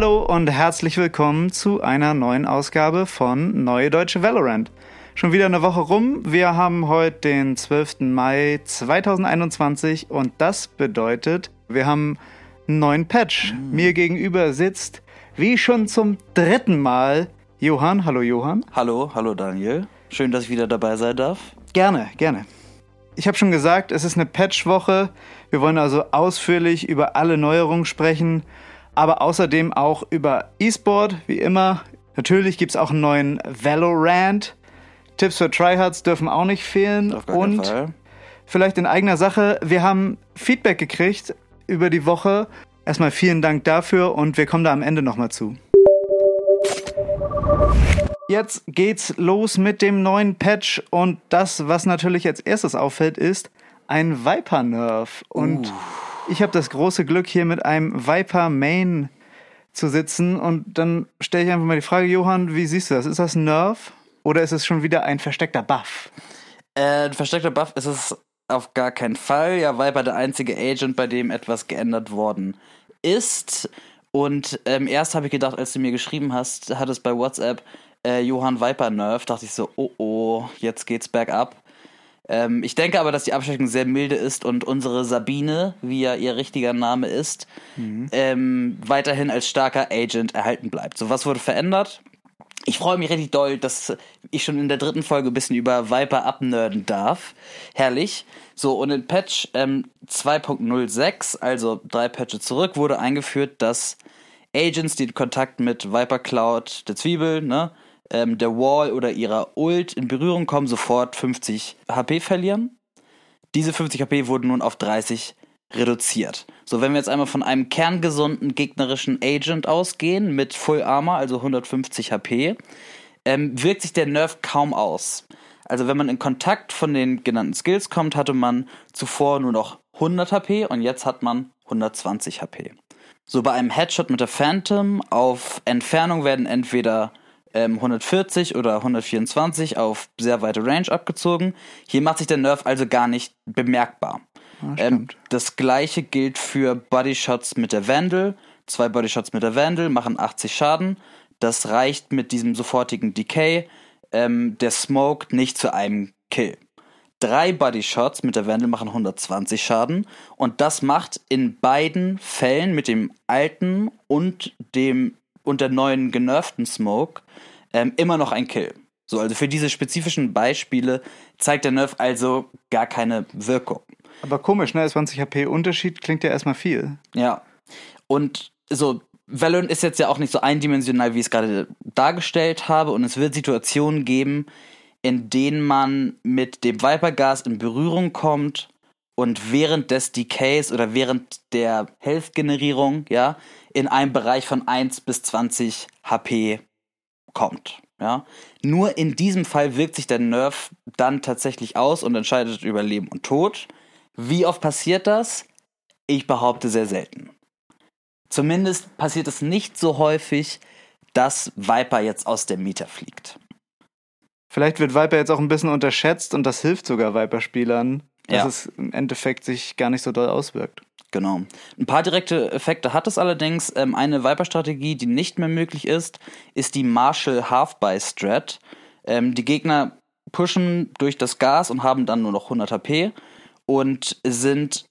Hallo und herzlich willkommen zu einer neuen Ausgabe von Neue Deutsche Valorant. Schon wieder eine Woche rum. Wir haben heute den 12. Mai 2021 und das bedeutet, wir haben einen neuen Patch. Mhm. Mir gegenüber sitzt, wie schon zum dritten Mal, Johann. Hallo Johann. Hallo, hallo Daniel. Schön, dass ich wieder dabei sein darf. Gerne, gerne. Ich habe schon gesagt, es ist eine Patch-Woche. Wir wollen also ausführlich über alle Neuerungen sprechen aber außerdem auch über E-Sport, wie immer. Natürlich gibt es auch einen neuen Valorant. Tipps für Tryhards dürfen auch nicht fehlen. Auf Und Fall. vielleicht in eigener Sache, wir haben Feedback gekriegt über die Woche. Erstmal vielen Dank dafür und wir kommen da am Ende nochmal zu. Jetzt geht's los mit dem neuen Patch und das, was natürlich als erstes auffällt, ist ein Viper Nerf. Und uh. Ich habe das große Glück, hier mit einem Viper Main zu sitzen und dann stelle ich einfach mal die Frage, Johann, wie siehst du das? Ist das ein Nerf oder ist es schon wieder ein versteckter Buff? Äh, ein versteckter Buff ist es auf gar keinen Fall. Ja, Viper der einzige Agent, bei dem etwas geändert worden ist. Und ähm, erst habe ich gedacht, als du mir geschrieben hast, hat es bei WhatsApp äh, Johann Viper Nerf, dachte ich so, oh oh, jetzt geht's bergab. Ähm, ich denke aber, dass die Abschreckung sehr milde ist und unsere Sabine, wie ja ihr richtiger Name ist, mhm. ähm, weiterhin als starker Agent erhalten bleibt. So, was wurde verändert? Ich freue mich richtig doll, dass ich schon in der dritten Folge ein bisschen über Viper abnerden darf. Herrlich. So, und in Patch ähm, 2.06, also drei Patches zurück, wurde eingeführt, dass Agents, die in Kontakt mit Viper Cloud, der Zwiebel, ne, ähm, der Wall oder ihrer Ult in Berührung kommen, sofort 50 HP verlieren. Diese 50 HP wurden nun auf 30 reduziert. So, wenn wir jetzt einmal von einem kerngesunden gegnerischen Agent ausgehen mit Full Armor, also 150 HP, ähm, wirkt sich der Nerf kaum aus. Also wenn man in Kontakt von den genannten Skills kommt, hatte man zuvor nur noch 100 HP und jetzt hat man 120 HP. So bei einem Headshot mit der Phantom auf Entfernung werden entweder ähm, 140 oder 124 auf sehr weite Range abgezogen. Hier macht sich der Nerf also gar nicht bemerkbar. Ja, ähm, das gleiche gilt für Bodyshots mit der Vandal. Zwei Bodyshots mit der Vandal machen 80 Schaden. Das reicht mit diesem sofortigen Decay. Ähm, der Smoke nicht zu einem Kill. Drei Bodyshots mit der Vandal machen 120 Schaden. Und das macht in beiden Fällen mit dem alten und dem und der neuen genervten Smoke ähm, immer noch ein Kill. So, also für diese spezifischen Beispiele zeigt der Nerf also gar keine Wirkung. Aber komisch, ne? 20 HP Unterschied klingt ja erstmal viel. Ja. Und so, Valorant ist jetzt ja auch nicht so eindimensional, wie ich es gerade dargestellt habe. Und es wird Situationen geben, in denen man mit dem Vipergas in Berührung kommt und während des Decays oder während der Health-Generierung, ja, in einem Bereich von 1 bis 20 HP kommt. Ja? Nur in diesem Fall wirkt sich der Nerv dann tatsächlich aus und entscheidet über Leben und Tod. Wie oft passiert das? Ich behaupte sehr selten. Zumindest passiert es nicht so häufig, dass Viper jetzt aus der Mieter fliegt. Vielleicht wird Viper jetzt auch ein bisschen unterschätzt und das hilft sogar Viper-Spielern, dass ja. es im Endeffekt sich gar nicht so doll auswirkt. Genau. Ein paar direkte Effekte hat es allerdings. Ähm, eine Viper-Strategie, die nicht mehr möglich ist, ist die Marshall Half-By-Strat. Ähm, die Gegner pushen durch das Gas und haben dann nur noch 100 HP und sind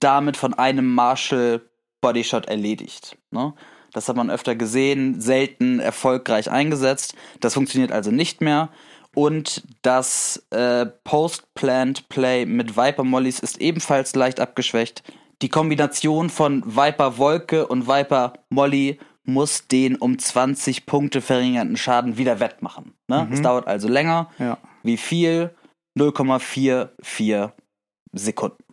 damit von einem Marshall Bodyshot erledigt. Ne? Das hat man öfter gesehen, selten erfolgreich eingesetzt. Das funktioniert also nicht mehr. Und das äh, Post-Plant Play mit Viper Mollys ist ebenfalls leicht abgeschwächt die Kombination von Viper Wolke und Viper Molly muss den um 20 Punkte verringerten Schaden wieder wettmachen. Ne? Mhm. Es dauert also länger. Ja. Wie viel? 0,44 Sekunden.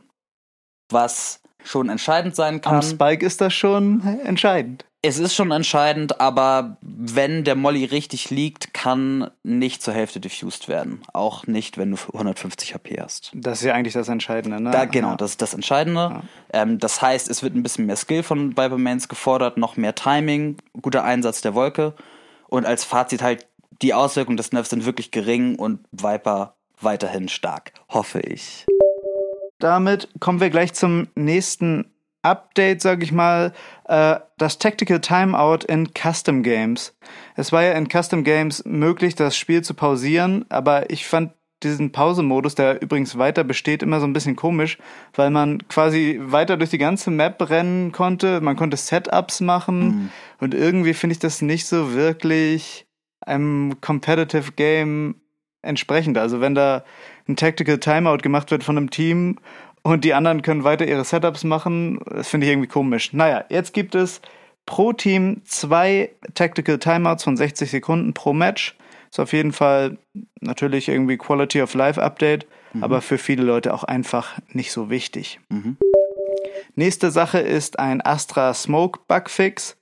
Was schon entscheidend sein kann. Am Spike ist das schon entscheidend. Es ist schon entscheidend, aber wenn der Molly richtig liegt, kann nicht zur Hälfte diffused werden. Auch nicht, wenn du 150 HP hast. Das ist ja eigentlich das Entscheidende, ne? Da, genau, ja. das ist das Entscheidende. Ja. Ähm, das heißt, es wird ein bisschen mehr Skill von Vipermans gefordert, noch mehr Timing, guter Einsatz der Wolke. Und als Fazit halt, die Auswirkungen des Nerfs sind wirklich gering und Viper weiterhin stark, hoffe ich. Damit kommen wir gleich zum nächsten Update, sag ich mal, äh, das Tactical Timeout in Custom Games. Es war ja in Custom Games möglich, das Spiel zu pausieren, aber ich fand diesen Pausemodus, der übrigens weiter besteht, immer so ein bisschen komisch, weil man quasi weiter durch die ganze Map rennen konnte, man konnte Setups machen mhm. und irgendwie finde ich das nicht so wirklich einem Competitive Game entsprechend. Also wenn da ein Tactical Timeout gemacht wird von einem Team und die anderen können weiter ihre Setups machen. Das finde ich irgendwie komisch. Naja, jetzt gibt es pro Team zwei Tactical Timeouts von 60 Sekunden pro Match. Ist auf jeden Fall natürlich irgendwie Quality of Life Update, mhm. aber für viele Leute auch einfach nicht so wichtig. Mhm. Nächste Sache ist ein Astra Smoke Bugfix.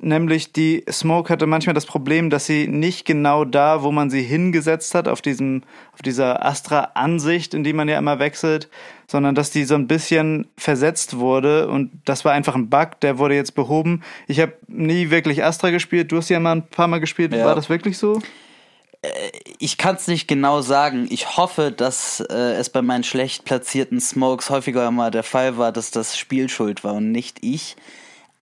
Nämlich die Smoke hatte manchmal das Problem, dass sie nicht genau da, wo man sie hingesetzt hat, auf diesem, auf dieser Astra-Ansicht, in die man ja immer wechselt, sondern dass die so ein bisschen versetzt wurde und das war einfach ein Bug, der wurde jetzt behoben. Ich habe nie wirklich Astra gespielt, du hast ja mal ein paar Mal gespielt, ja. war das wirklich so? Äh, ich kann es nicht genau sagen. Ich hoffe, dass äh, es bei meinen schlecht platzierten Smokes häufiger mal der Fall war, dass das Spiel schuld war und nicht ich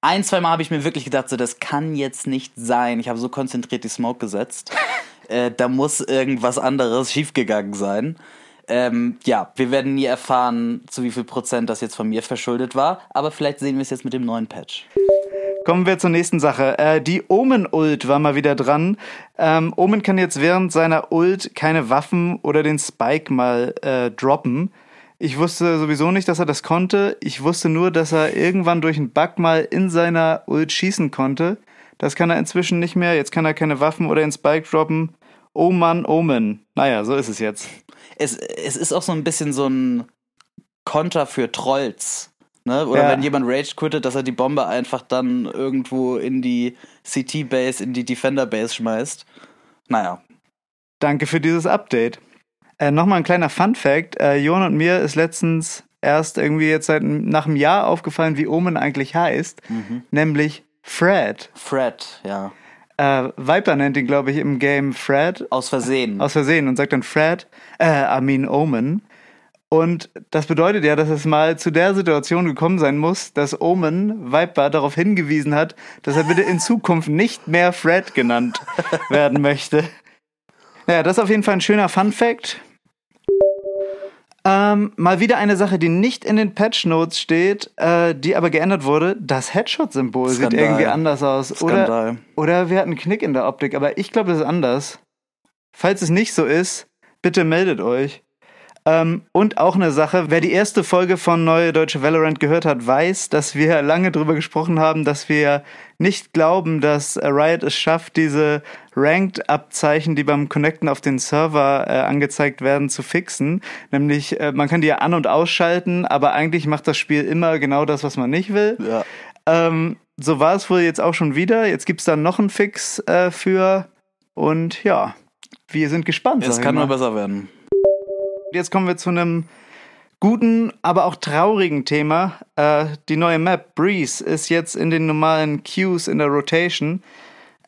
ein, zwei Mal habe ich mir wirklich gedacht, so, das kann jetzt nicht sein. Ich habe so konzentriert die Smoke gesetzt. äh, da muss irgendwas anderes schiefgegangen sein. Ähm, ja, wir werden nie erfahren, zu wie viel Prozent das jetzt von mir verschuldet war, aber vielleicht sehen wir es jetzt mit dem neuen Patch. Kommen wir zur nächsten Sache. Äh, die Omen-Ult war mal wieder dran. Ähm, Omen kann jetzt während seiner Ult keine Waffen oder den Spike mal äh, droppen. Ich wusste sowieso nicht, dass er das konnte. Ich wusste nur, dass er irgendwann durch einen Bug mal in seiner Ult schießen konnte. Das kann er inzwischen nicht mehr. Jetzt kann er keine Waffen oder den Spike droppen. Oh Mann, Omen. Naja, so ist es jetzt. Es, es ist auch so ein bisschen so ein Konter für Trolls. Ne? Oder ja. wenn jemand Rage quittet, dass er die Bombe einfach dann irgendwo in die CT-Base, in die Defender-Base schmeißt. Naja. Danke für dieses Update. Äh, Nochmal ein kleiner Fun-Fact. Äh, Jon und mir ist letztens erst irgendwie jetzt seit nach einem Jahr aufgefallen, wie Omen eigentlich heißt. Mhm. Nämlich Fred. Fred, ja. Äh, Viper nennt ihn, glaube ich, im Game Fred. Aus Versehen. Aus Versehen und sagt dann Fred, äh, I mean Omen. Und das bedeutet ja, dass es mal zu der Situation gekommen sein muss, dass Omen Viper darauf hingewiesen hat, dass er bitte in Zukunft nicht mehr Fred genannt werden möchte. Naja, das ist auf jeden Fall ein schöner Fun Fact. Ähm, mal wieder eine Sache, die nicht in den Patch Notes steht, äh, die aber geändert wurde. Das Headshot-Symbol sieht irgendwie anders aus. Skandal. Oder, oder wir hatten einen Knick in der Optik, aber ich glaube, das ist anders. Falls es nicht so ist, bitte meldet euch. Ähm, und auch eine Sache, wer die erste Folge von Neue Deutsche Valorant gehört hat, weiß, dass wir lange darüber gesprochen haben, dass wir nicht glauben, dass Riot es schafft, diese Ranked-Abzeichen, die beim Connecten auf den Server äh, angezeigt werden, zu fixen. Nämlich, äh, man kann die ja an- und ausschalten, aber eigentlich macht das Spiel immer genau das, was man nicht will. Ja. Ähm, so war es wohl jetzt auch schon wieder. Jetzt gibt's da noch einen Fix äh, für. Und ja, wir sind gespannt. Es kann nur besser werden. Jetzt kommen wir zu einem guten, aber auch traurigen Thema. Äh, die neue Map Breeze ist jetzt in den normalen Queues in der Rotation.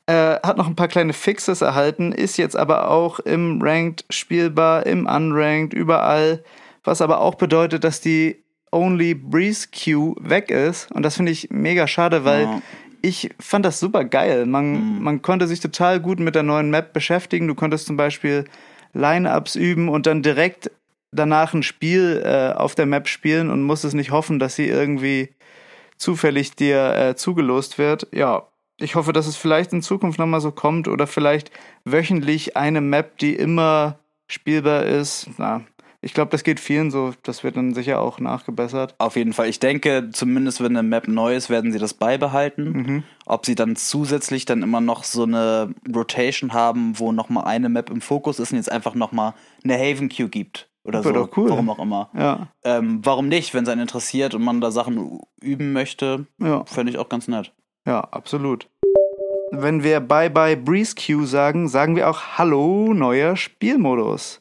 Äh, hat noch ein paar kleine Fixes erhalten, ist jetzt aber auch im Ranked spielbar, im Unranked, überall. Was aber auch bedeutet, dass die Only Breeze Queue weg ist. Und das finde ich mega schade, weil ja. ich fand das super geil. Man, mhm. man konnte sich total gut mit der neuen Map beschäftigen. Du konntest zum Beispiel Line-Ups üben und dann direkt danach ein Spiel äh, auf der Map spielen und musstest nicht hoffen, dass sie irgendwie zufällig dir äh, zugelost wird. Ja, ich hoffe, dass es vielleicht in Zukunft nochmal so kommt oder vielleicht wöchentlich eine Map, die immer spielbar ist. Na, ich glaube, das geht vielen so. Das wird dann sicher auch nachgebessert. Auf jeden Fall. Ich denke, zumindest wenn eine Map neu ist, werden sie das beibehalten. Mhm. Ob sie dann zusätzlich dann immer noch so eine Rotation haben, wo nochmal eine Map im Fokus ist und jetzt einfach nochmal eine Haven Queue gibt. Oder so. Doch cool. Warum auch immer. Ja. Ähm, warum nicht, wenn es einen interessiert und man da Sachen üben möchte? Ja. Fände ich auch ganz nett. Ja, absolut. Wenn wir Bye Bye Breeze Q sagen, sagen wir auch Hallo, neuer Spielmodus.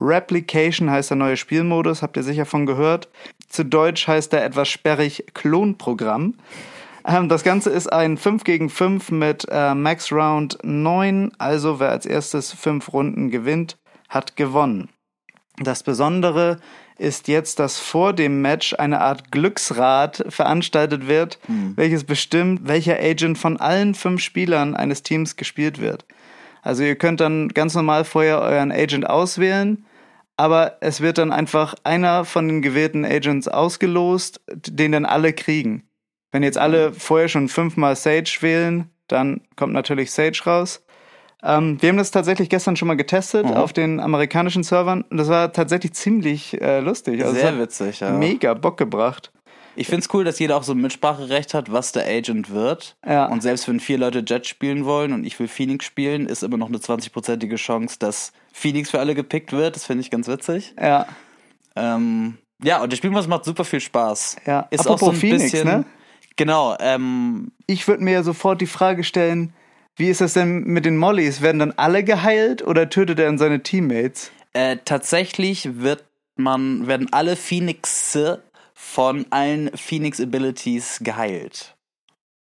Replication heißt der neue Spielmodus, habt ihr sicher von gehört. Zu Deutsch heißt er etwas sperrig Klonprogramm. Ähm, das Ganze ist ein 5 gegen 5 mit äh, Max Round 9, also wer als erstes 5 Runden gewinnt, hat gewonnen. Das Besondere ist jetzt, dass vor dem Match eine Art Glücksrad veranstaltet wird, mhm. welches bestimmt, welcher Agent von allen fünf Spielern eines Teams gespielt wird. Also ihr könnt dann ganz normal vorher euren Agent auswählen, aber es wird dann einfach einer von den gewählten Agents ausgelost, den dann alle kriegen. Wenn jetzt alle vorher schon fünfmal Sage wählen, dann kommt natürlich Sage raus. Ähm, wir haben das tatsächlich gestern schon mal getestet mhm. auf den amerikanischen Servern und das war tatsächlich ziemlich äh, lustig. Also Sehr witzig, ja. Mega Bock gebracht. Ich finde es cool, dass jeder auch so ein Mitspracherecht hat, was der Agent wird. Ja. Und selbst wenn vier Leute Jet spielen wollen und ich will Phoenix spielen, ist immer noch eine 20-prozentige Chance, dass Phoenix für alle gepickt wird. Das finde ich ganz witzig. Ja. Ähm, ja, und der Spielmodus macht super viel Spaß. Ja, ist Apropos auch so ein Phoenix, bisschen. Ne? Genau. Ähm, ich würde mir ja sofort die Frage stellen, wie ist das denn mit den Mollys? Werden dann alle geheilt oder tötet er dann seine Teammates? Äh, tatsächlich wird man, werden alle Phoenixe von allen Phoenix Abilities geheilt.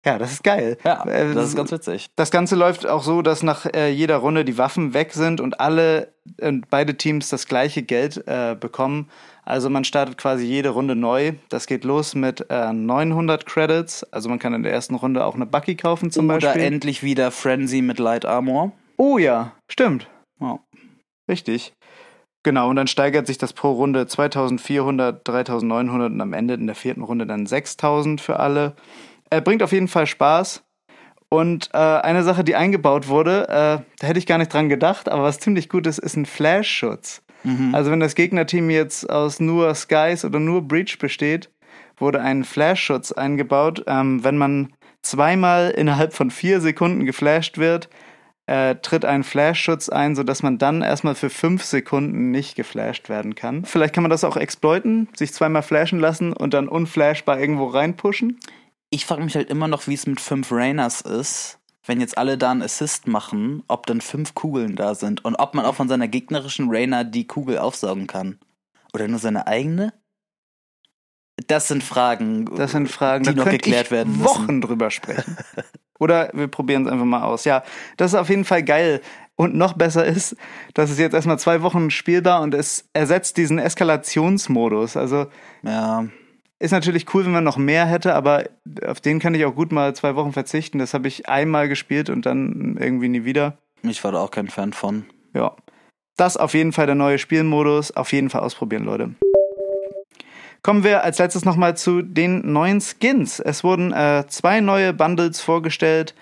Ja, das ist geil. Ja, äh, das ist ganz witzig. Das Ganze läuft auch so, dass nach äh, jeder Runde die Waffen weg sind und alle, äh, beide Teams das gleiche Geld äh, bekommen. Also man startet quasi jede Runde neu. Das geht los mit äh, 900 Credits. Also man kann in der ersten Runde auch eine Bucky kaufen zum Oder Beispiel. Oder endlich wieder Frenzy mit Light Armor. Oh ja, stimmt. Oh. Richtig. Genau, und dann steigert sich das pro Runde 2400, 3900 und am Ende in der vierten Runde dann 6000 für alle. Er bringt auf jeden Fall Spaß. Und äh, eine Sache, die eingebaut wurde, äh, da hätte ich gar nicht dran gedacht, aber was ziemlich gut ist, ist ein Flash-Schutz. Mhm. Also wenn das Gegnerteam jetzt aus nur Skies oder nur Breach besteht, wurde ein Flash-Schutz eingebaut. Ähm, wenn man zweimal innerhalb von vier Sekunden geflasht wird, äh, tritt ein Flash-Schutz ein, sodass man dann erstmal für fünf Sekunden nicht geflasht werden kann. Vielleicht kann man das auch exploiten, sich zweimal flashen lassen und dann unflashbar irgendwo reinpushen. Ich frage mich halt immer noch, wie es mit fünf Rainers ist wenn jetzt alle da einen Assist machen, ob dann fünf Kugeln da sind und ob man auch von seiner gegnerischen Rainer die Kugel aufsaugen kann. Oder nur seine eigene? Das sind Fragen, das sind Fragen die noch geklärt werden müssen. Wochen drüber sprechen. Oder wir probieren es einfach mal aus. Ja, das ist auf jeden Fall geil. Und noch besser ist, dass es jetzt erstmal zwei Wochen spielbar und es ersetzt diesen Eskalationsmodus. Also ja. Ist natürlich cool, wenn man noch mehr hätte, aber auf den kann ich auch gut mal zwei Wochen verzichten. Das habe ich einmal gespielt und dann irgendwie nie wieder. Ich war da auch kein Fan von. Ja. Das auf jeden Fall der neue Spielmodus. Auf jeden Fall ausprobieren, Leute. Kommen wir als letztes nochmal zu den neuen Skins. Es wurden äh, zwei neue Bundles vorgestellt.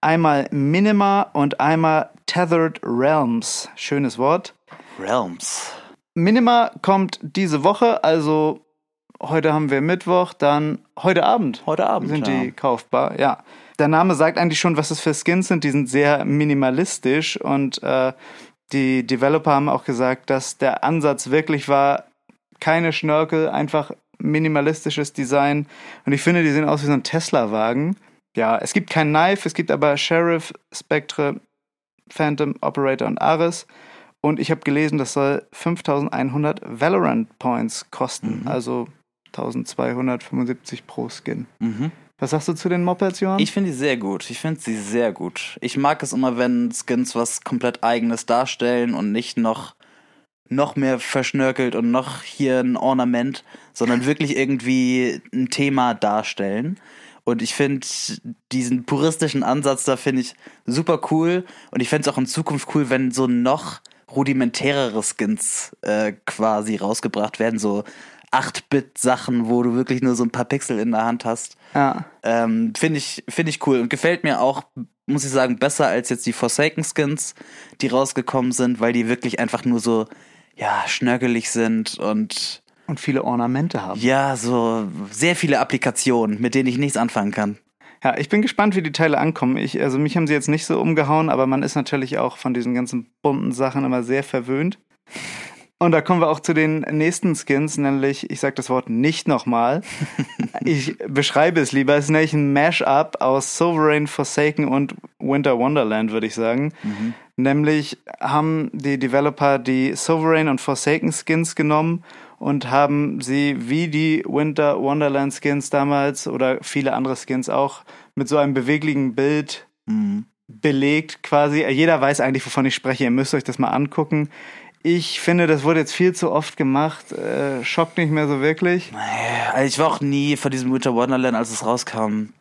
Einmal Minima und einmal Tethered Realms. Schönes Wort. Realms. Minima kommt diese Woche, also heute haben wir Mittwoch, dann heute Abend. Heute Abend sind ja. die kaufbar, ja. Der Name sagt eigentlich schon, was es für Skins sind. Die sind sehr minimalistisch und äh, die Developer haben auch gesagt, dass der Ansatz wirklich war, keine Schnörkel, einfach minimalistisches Design. Und ich finde, die sehen aus wie so ein Tesla-Wagen. Ja, es gibt kein Knife, es gibt aber Sheriff, Spectre, Phantom, Operator und Ares. Und ich habe gelesen, das soll 5100 Valorant Points kosten. Mhm. Also 1275 pro Skin. Mhm. Was sagst du zu den Mopeds, Johann? Ich finde die sehr gut. Ich finde sie sehr gut. Ich mag es immer, wenn Skins was komplett eigenes darstellen und nicht noch noch mehr verschnörkelt und noch hier ein Ornament, sondern wirklich irgendwie ein Thema darstellen. Und ich finde diesen puristischen Ansatz da finde ich super cool. Und ich fände es auch in Zukunft cool, wenn so noch rudimentärere Skins äh, quasi rausgebracht werden, so 8-Bit-Sachen, wo du wirklich nur so ein paar Pixel in der Hand hast. Ja. Ähm, Finde ich, find ich cool und gefällt mir auch, muss ich sagen, besser als jetzt die Forsaken Skins, die rausgekommen sind, weil die wirklich einfach nur so, ja, schnörkelig sind und. Und viele Ornamente haben. Ja, so sehr viele Applikationen, mit denen ich nichts anfangen kann. Ja, ich bin gespannt, wie die Teile ankommen. Ich, also mich haben sie jetzt nicht so umgehauen, aber man ist natürlich auch von diesen ganzen bunten Sachen immer sehr verwöhnt. Und da kommen wir auch zu den nächsten Skins, nämlich, ich sage das Wort nicht nochmal. ich beschreibe es lieber. Es ist nämlich ein Mashup aus Sovereign, Forsaken und Winter Wonderland, würde ich sagen. Nämlich haben die Developer die Sovereign und Forsaken Skins genommen und haben sie wie die Winter Wonderland Skins damals oder viele andere Skins auch mit so einem beweglichen Bild belegt quasi. Jeder weiß eigentlich, wovon ich spreche. Ihr müsst euch das mal angucken. Ich finde, das wurde jetzt viel zu oft gemacht. Äh, schockt nicht mehr so wirklich. Also ich war auch nie von diesem Winter Wonderland, als es rauskam,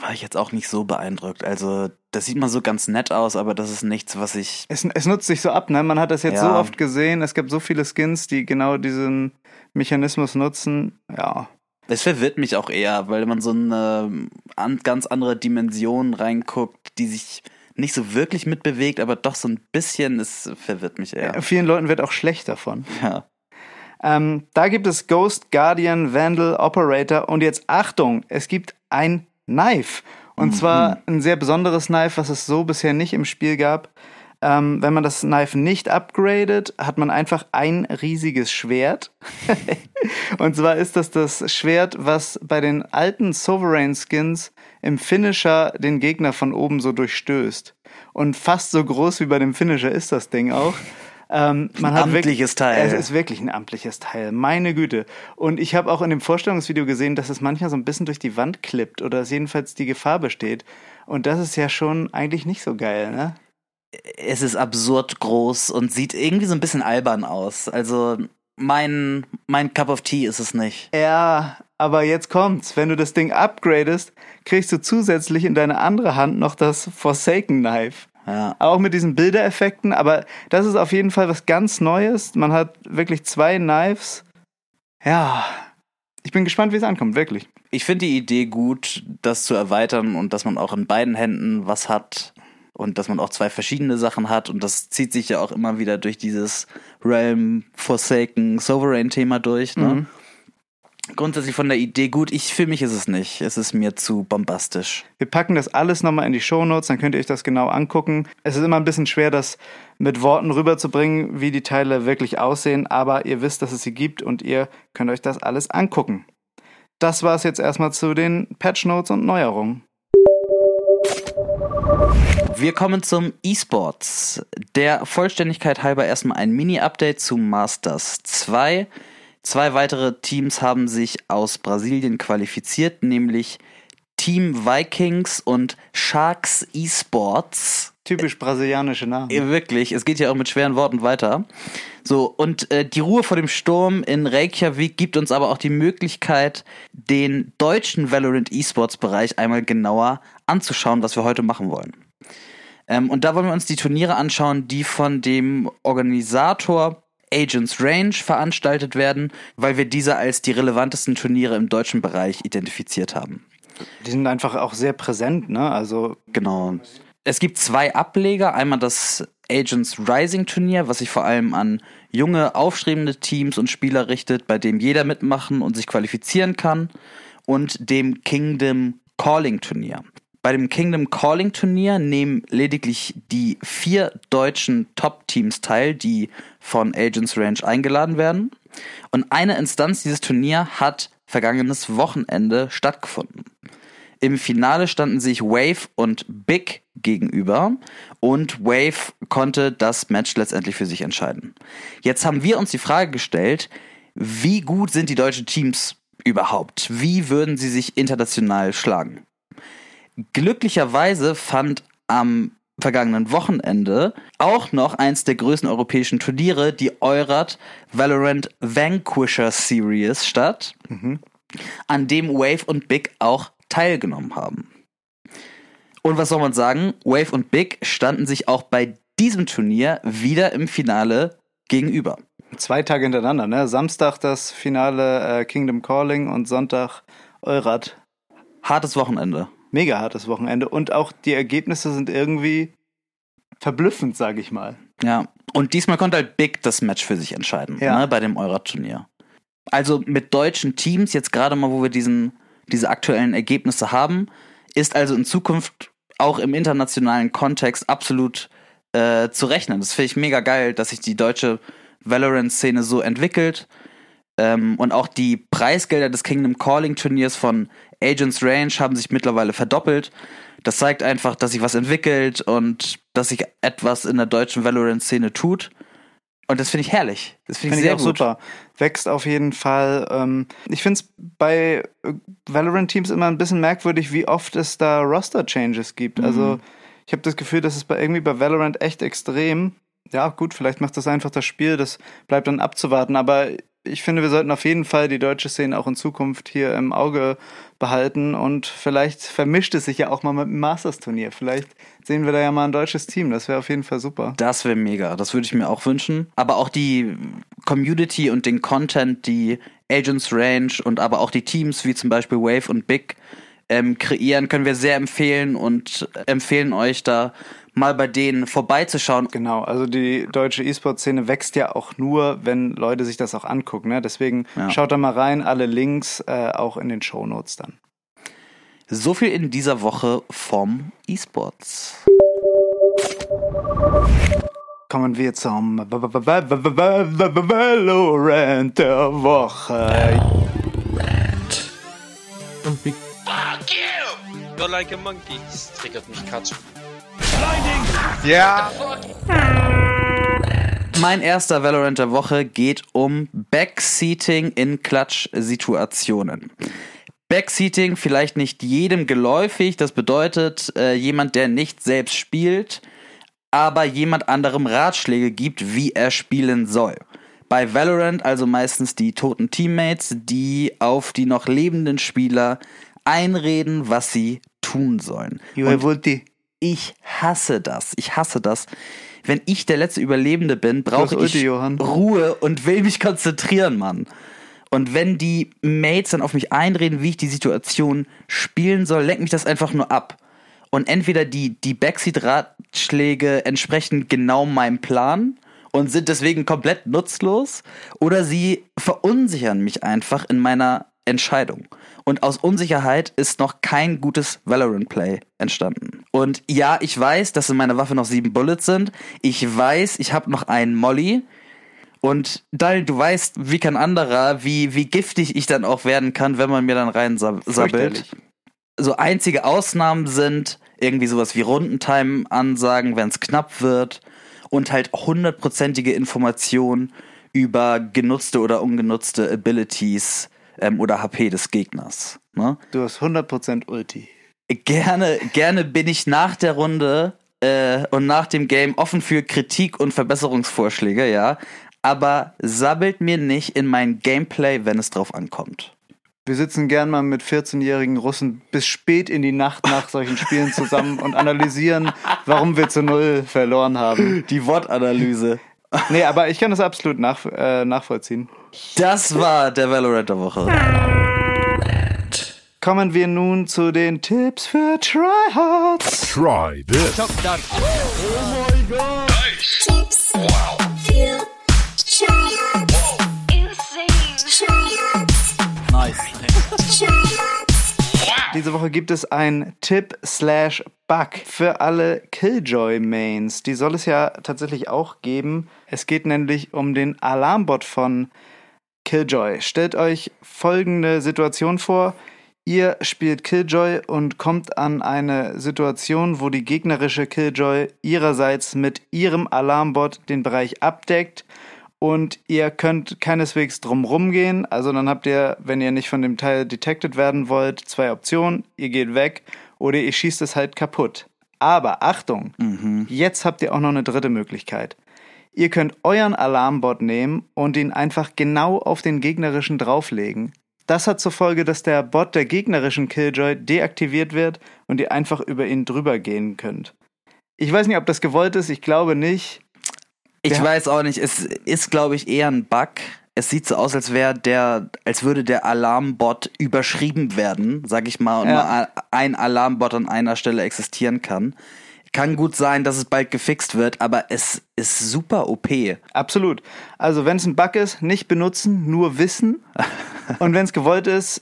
war ich jetzt auch nicht so beeindruckt. Also das sieht mal so ganz nett aus, aber das ist nichts, was ich. Es, es nutzt sich so ab, ne? Man hat das jetzt so Ja. oft gesehen. Es gibt so viele Skins, die genau diesen Mechanismus nutzen. Ja. Es verwirrt mich auch eher, weil man so eine an, ganz andere Dimension reinguckt, die sich nicht so wirklich mitbewegt, aber doch so ein bisschen, es verwirrt mich eher. Vielen Leuten wird auch schlecht davon. Ja. Ähm, da gibt es Ghost, Guardian, Vandal, Operator und jetzt Achtung, es gibt ein Knife. Und zwar ein sehr besonderes Knife, was es so bisher nicht im Spiel gab. Ähm, wenn man das Knife nicht upgradet, hat man einfach ein riesiges Schwert. und zwar ist das das Schwert, was bei den alten Sovereign Skins im Finisher den Gegner von oben so durchstößt. Und fast so groß wie bei dem Finisher ist das Ding auch. Ähm, man hat wirklich- amtliches Teil. Es ist wirklich ein amtliches Teil. Meine Güte. Und ich habe auch in dem Vorstellungsvideo gesehen, dass es manchmal so ein bisschen durch die Wand klippt oder dass jedenfalls die Gefahr besteht. Und das ist ja schon eigentlich nicht so geil, ne? Es ist absurd groß und sieht irgendwie so ein bisschen albern aus. Also mein, mein Cup of Tea ist es nicht. Ja, aber jetzt kommt's. Wenn du das Ding upgradest, kriegst du zusätzlich in deine andere Hand noch das Forsaken Knife. Ja. Auch mit diesen Bildereffekten, aber das ist auf jeden Fall was ganz Neues. Man hat wirklich zwei Knives. Ja, ich bin gespannt, wie es ankommt, wirklich. Ich finde die Idee gut, das zu erweitern und dass man auch in beiden Händen was hat und dass man auch zwei verschiedene Sachen hat und das zieht sich ja auch immer wieder durch dieses Realm Forsaken Sovereign Thema durch. Ne? Grundsätzlich von der Idee gut. Ich für mich ist es nicht. Es ist mir zu bombastisch. Wir packen das alles nochmal in die Shownotes, dann könnt ihr euch das genau angucken. Es ist immer ein bisschen schwer, das mit Worten rüberzubringen, wie die Teile wirklich aussehen, aber ihr wisst, dass es sie gibt und ihr könnt euch das alles angucken. Das war es jetzt erstmal zu den Patch Notes und Neuerungen. Wir kommen zum E-Sports. Der Vollständigkeit halber erstmal ein Mini-Update zu Masters 2. Zwei weitere Teams haben sich aus Brasilien qualifiziert, nämlich Team Vikings und Sharks E-Sports. Typisch brasilianische Namen. Wirklich, es geht ja auch mit schweren Worten weiter. So, und äh, die Ruhe vor dem Sturm in Reykjavik gibt uns aber auch die Möglichkeit, den deutschen Valorant E-Sports Bereich einmal genauer anzuschauen, was wir heute machen wollen. Ähm, und da wollen wir uns die Turniere anschauen, die von dem Organisator Agents Range veranstaltet werden, weil wir diese als die relevantesten Turniere im deutschen Bereich identifiziert haben. Die sind einfach auch sehr präsent, ne? Also, Genau. Es gibt zwei Ableger. Einmal das Agents Rising Turnier, was sich vor allem an junge, aufstrebende Teams und Spieler richtet, bei dem jeder mitmachen und sich qualifizieren kann. Und dem Kingdom Calling Turnier. Bei dem Kingdom Calling Turnier nehmen lediglich die vier deutschen Top-Teams teil, die von Agents Range eingeladen werden. Und eine Instanz dieses Turnier hat vergangenes Wochenende stattgefunden. Im Finale standen sich Wave und Big gegenüber und Wave konnte das Match letztendlich für sich entscheiden. Jetzt haben wir uns die Frage gestellt, wie gut sind die deutschen Teams überhaupt? Wie würden sie sich international schlagen? Glücklicherweise fand am vergangenen Wochenende auch noch eins der größten europäischen Turniere, die Eurat Valorant Vanquisher Series statt, an dem Wave und Big auch teilgenommen haben. Und was soll man sagen? Wave und Big standen sich auch bei diesem Turnier wieder im Finale gegenüber. zwei Tage hintereinander, ne? Samstag das Finale äh, Kingdom Calling und Sonntag Eurat. Hartes Wochenende. Mega hartes Wochenende. Und auch die Ergebnisse sind irgendwie verblüffend, sage ich mal. Ja. Und diesmal konnte halt Big das Match für sich entscheiden, Ja. ne, bei dem Eurat-Turnier. Also mit deutschen Teams, jetzt gerade mal, wo wir diesen, diese aktuellen Ergebnisse haben, ist also in Zukunft auch im internationalen Kontext absolut äh, zu rechnen. Das finde ich mega geil, dass sich die deutsche Valorant-Szene so entwickelt. Ähm, und auch die Preisgelder des Kingdom Calling Turniers von Agents Range haben sich mittlerweile verdoppelt. Das zeigt einfach, dass sich was entwickelt und dass sich etwas in der deutschen Valorant-Szene tut. Und das finde ich herrlich. Das finde ich ich sehr auch gut. super. Wächst auf jeden Fall. Ähm, ich finde es bei äh, Valorant-Teams immer ein bisschen merkwürdig, wie oft es da Roster-Changes gibt. Mhm. Also ich habe das Gefühl, dass es bei irgendwie bei Valorant echt extrem. Ja, gut, vielleicht macht das einfach das Spiel, das bleibt dann abzuwarten. Aber ich finde, wir sollten auf jeden Fall die deutsche Szene auch in Zukunft hier im Auge behalten. Und vielleicht vermischt es sich ja auch mal mit dem Masters-Turnier. Vielleicht sehen wir da ja mal ein deutsches Team. Das wäre auf jeden Fall super. Das wäre mega. Das würde ich mir auch wünschen. Aber auch die Community und den Content, die Agents Range und aber auch die Teams wie zum Beispiel Wave und Big ähm, kreieren, können wir sehr empfehlen und empfehlen euch da mal bei denen vorbeizuschauen. Genau, also die deutsche E-Sport-Szene wächst ja auch nur, wenn Leute sich das auch angucken. Ne? Deswegen Ja. schaut da mal rein, alle Links äh, auch in den Shownotes dann. So viel in dieser Woche vom E-Sports. Kommen wir zum Valorant der Woche. Und wie Fuck you! You're like a monkey. Das triggert mich Katsch. Ja, Mein erster Valorant der Woche geht um Backseating in Klatsch-Situationen. Backseating vielleicht nicht jedem geläufig, das bedeutet äh, jemand, der nicht selbst spielt, aber jemand anderem Ratschläge gibt, wie er spielen soll. Bei Valorant also meistens die toten Teammates, die auf die noch lebenden Spieler einreden, was sie tun sollen. you Und have ulti. Ich hasse das. Ich hasse das. Wenn ich der letzte Überlebende bin, brauche ich Johann. Ruhe und will mich konzentrieren, Mann. Und wenn die Mates dann auf mich einreden, wie ich die Situation spielen soll, lenkt mich das einfach nur ab. Und entweder die, die Backseat-Ratschläge entsprechen genau meinem Plan und sind deswegen komplett nutzlos, oder sie verunsichern mich einfach in meiner Entscheidung. Und aus Unsicherheit ist noch kein gutes Valorant-Play entstanden. Und ja, ich weiß, dass in meiner Waffe noch sieben Bullets sind. Ich weiß, ich habe noch einen Molly. Und Dal, du weißt, wie kein anderer, wie, wie giftig ich dann auch werden kann, wenn man mir dann rein sab- sabbelt. Fürchterlich. So einzige Ausnahmen sind irgendwie sowas wie Rundentime-Ansagen, wenn es knapp wird und halt hundertprozentige Informationen über genutzte oder ungenutzte Abilities ähm, oder HP des Gegners. Ne? Du hast 100% Ulti. Gerne, gerne bin ich nach der Runde äh, und nach dem Game offen für Kritik und Verbesserungsvorschläge, ja. Aber sabbelt mir nicht in mein Gameplay, wenn es drauf ankommt. Wir sitzen gern mal mit 14-jährigen Russen bis spät in die Nacht nach solchen Spielen zusammen und analysieren, warum wir zu Null verloren haben. Die Wortanalyse. Nee, aber ich kann das absolut nach, äh, nachvollziehen. Das war der Valorant der Woche. Kommen wir nun zu den Tipps für Tryhards. try this. Tips. Wow. Feel. Diese Woche gibt es ein Tipp slash Bug für alle Killjoy-Mains. Die soll es ja tatsächlich auch geben. Es geht nämlich um den Alarmbot von Killjoy. Stellt euch folgende Situation vor. Ihr spielt Killjoy und kommt an eine Situation, wo die gegnerische Killjoy ihrerseits mit ihrem Alarmbot den Bereich abdeckt und ihr könnt keineswegs drum rumgehen. Also dann habt ihr, wenn ihr nicht von dem Teil detected werden wollt, zwei Optionen. Ihr geht weg oder ihr schießt es halt kaputt. Aber Achtung, jetzt habt ihr auch noch eine dritte Möglichkeit. Ihr könnt euren Alarmbot nehmen und ihn einfach genau auf den gegnerischen drauflegen. Das hat zur Folge, dass der Bot der gegnerischen Killjoy deaktiviert wird und ihr einfach über ihn drüber gehen könnt. Ich weiß nicht, ob das gewollt ist, ich glaube nicht. Ich Ja. weiß auch nicht, es ist, glaube ich, eher ein Bug. Es sieht so aus, als wäre der, als würde der Alarmbot überschrieben werden, sag ich mal, und Ja. nur ein Alarmbot an einer Stelle existieren kann. Kann gut sein, dass es bald gefixt wird, aber es ist super OP. Absolut. Also wenn es ein Bug ist, nicht benutzen, nur wissen. Und wenn es gewollt ist,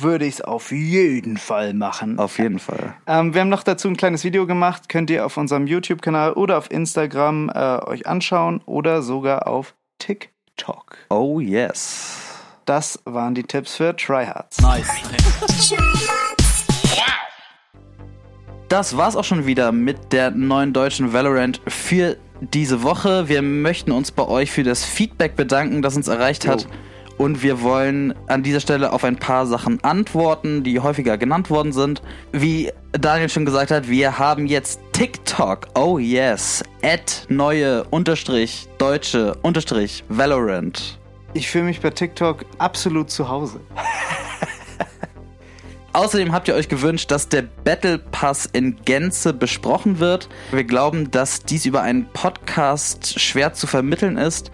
würde ich es auf jeden Fall machen. Auf jeden Fall. Ähm, wir haben noch dazu ein kleines Video gemacht, könnt ihr auf unserem YouTube-Kanal oder auf Instagram äh, euch anschauen oder sogar auf TikTok. Oh yes. das waren die Tipps für Tryhards. Nice. Das war's auch schon wieder mit der neuen deutschen Valorant für diese Woche. Wir möchten uns bei euch für das Feedback bedanken, das uns erreicht hat. Jo. Und wir wollen an dieser Stelle auf ein paar Sachen antworten, die häufiger genannt worden sind. Wie Daniel schon gesagt hat, wir haben jetzt TikTok. Oh yes. At neue unterstrich deutsche unterstrich Valorant. Ich fühle mich bei TikTok absolut zu Hause. Außerdem habt ihr euch gewünscht, dass der Battle Pass in Gänze besprochen wird. Wir glauben, dass dies über einen Podcast schwer zu vermitteln ist.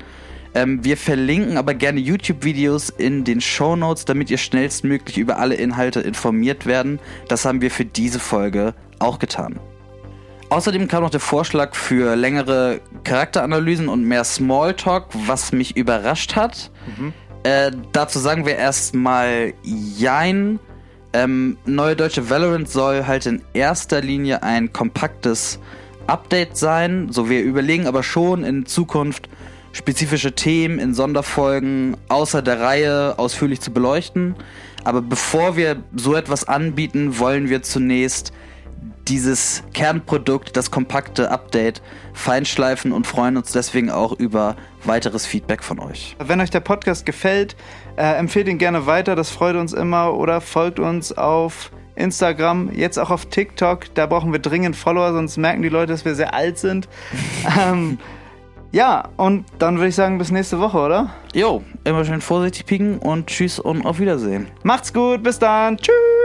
Ähm, wir verlinken aber gerne YouTube-Videos in den Show Notes, damit ihr schnellstmöglich über alle Inhalte informiert werden. Das haben wir für diese Folge auch getan. Außerdem kam noch der Vorschlag für längere Charakteranalysen und mehr Smalltalk, was mich überrascht hat. Äh, dazu sagen wir erstmal Jein. Ähm, Neue Deutsche Valorant soll halt in erster Linie ein kompaktes Update sein. So, wir überlegen aber schon in Zukunft spezifische Themen in Sonderfolgen außer der Reihe ausführlich zu beleuchten. Aber bevor wir so etwas anbieten, wollen wir zunächst dieses Kernprodukt, das kompakte Update, feinschleifen und freuen uns deswegen auch über weiteres Feedback von euch. Wenn euch der Podcast gefällt, äh, empfehlt ihn gerne weiter, das freut uns immer. Oder folgt uns auf Instagram, jetzt auch auf TikTok. Da brauchen wir dringend Follower, sonst merken die Leute, dass wir sehr alt sind. ähm, ja, und dann würde ich sagen, bis nächste Woche, oder? Jo, immer schön vorsichtig pieken und tschüss und auf Wiedersehen. Macht's gut, bis dann. Tschüss.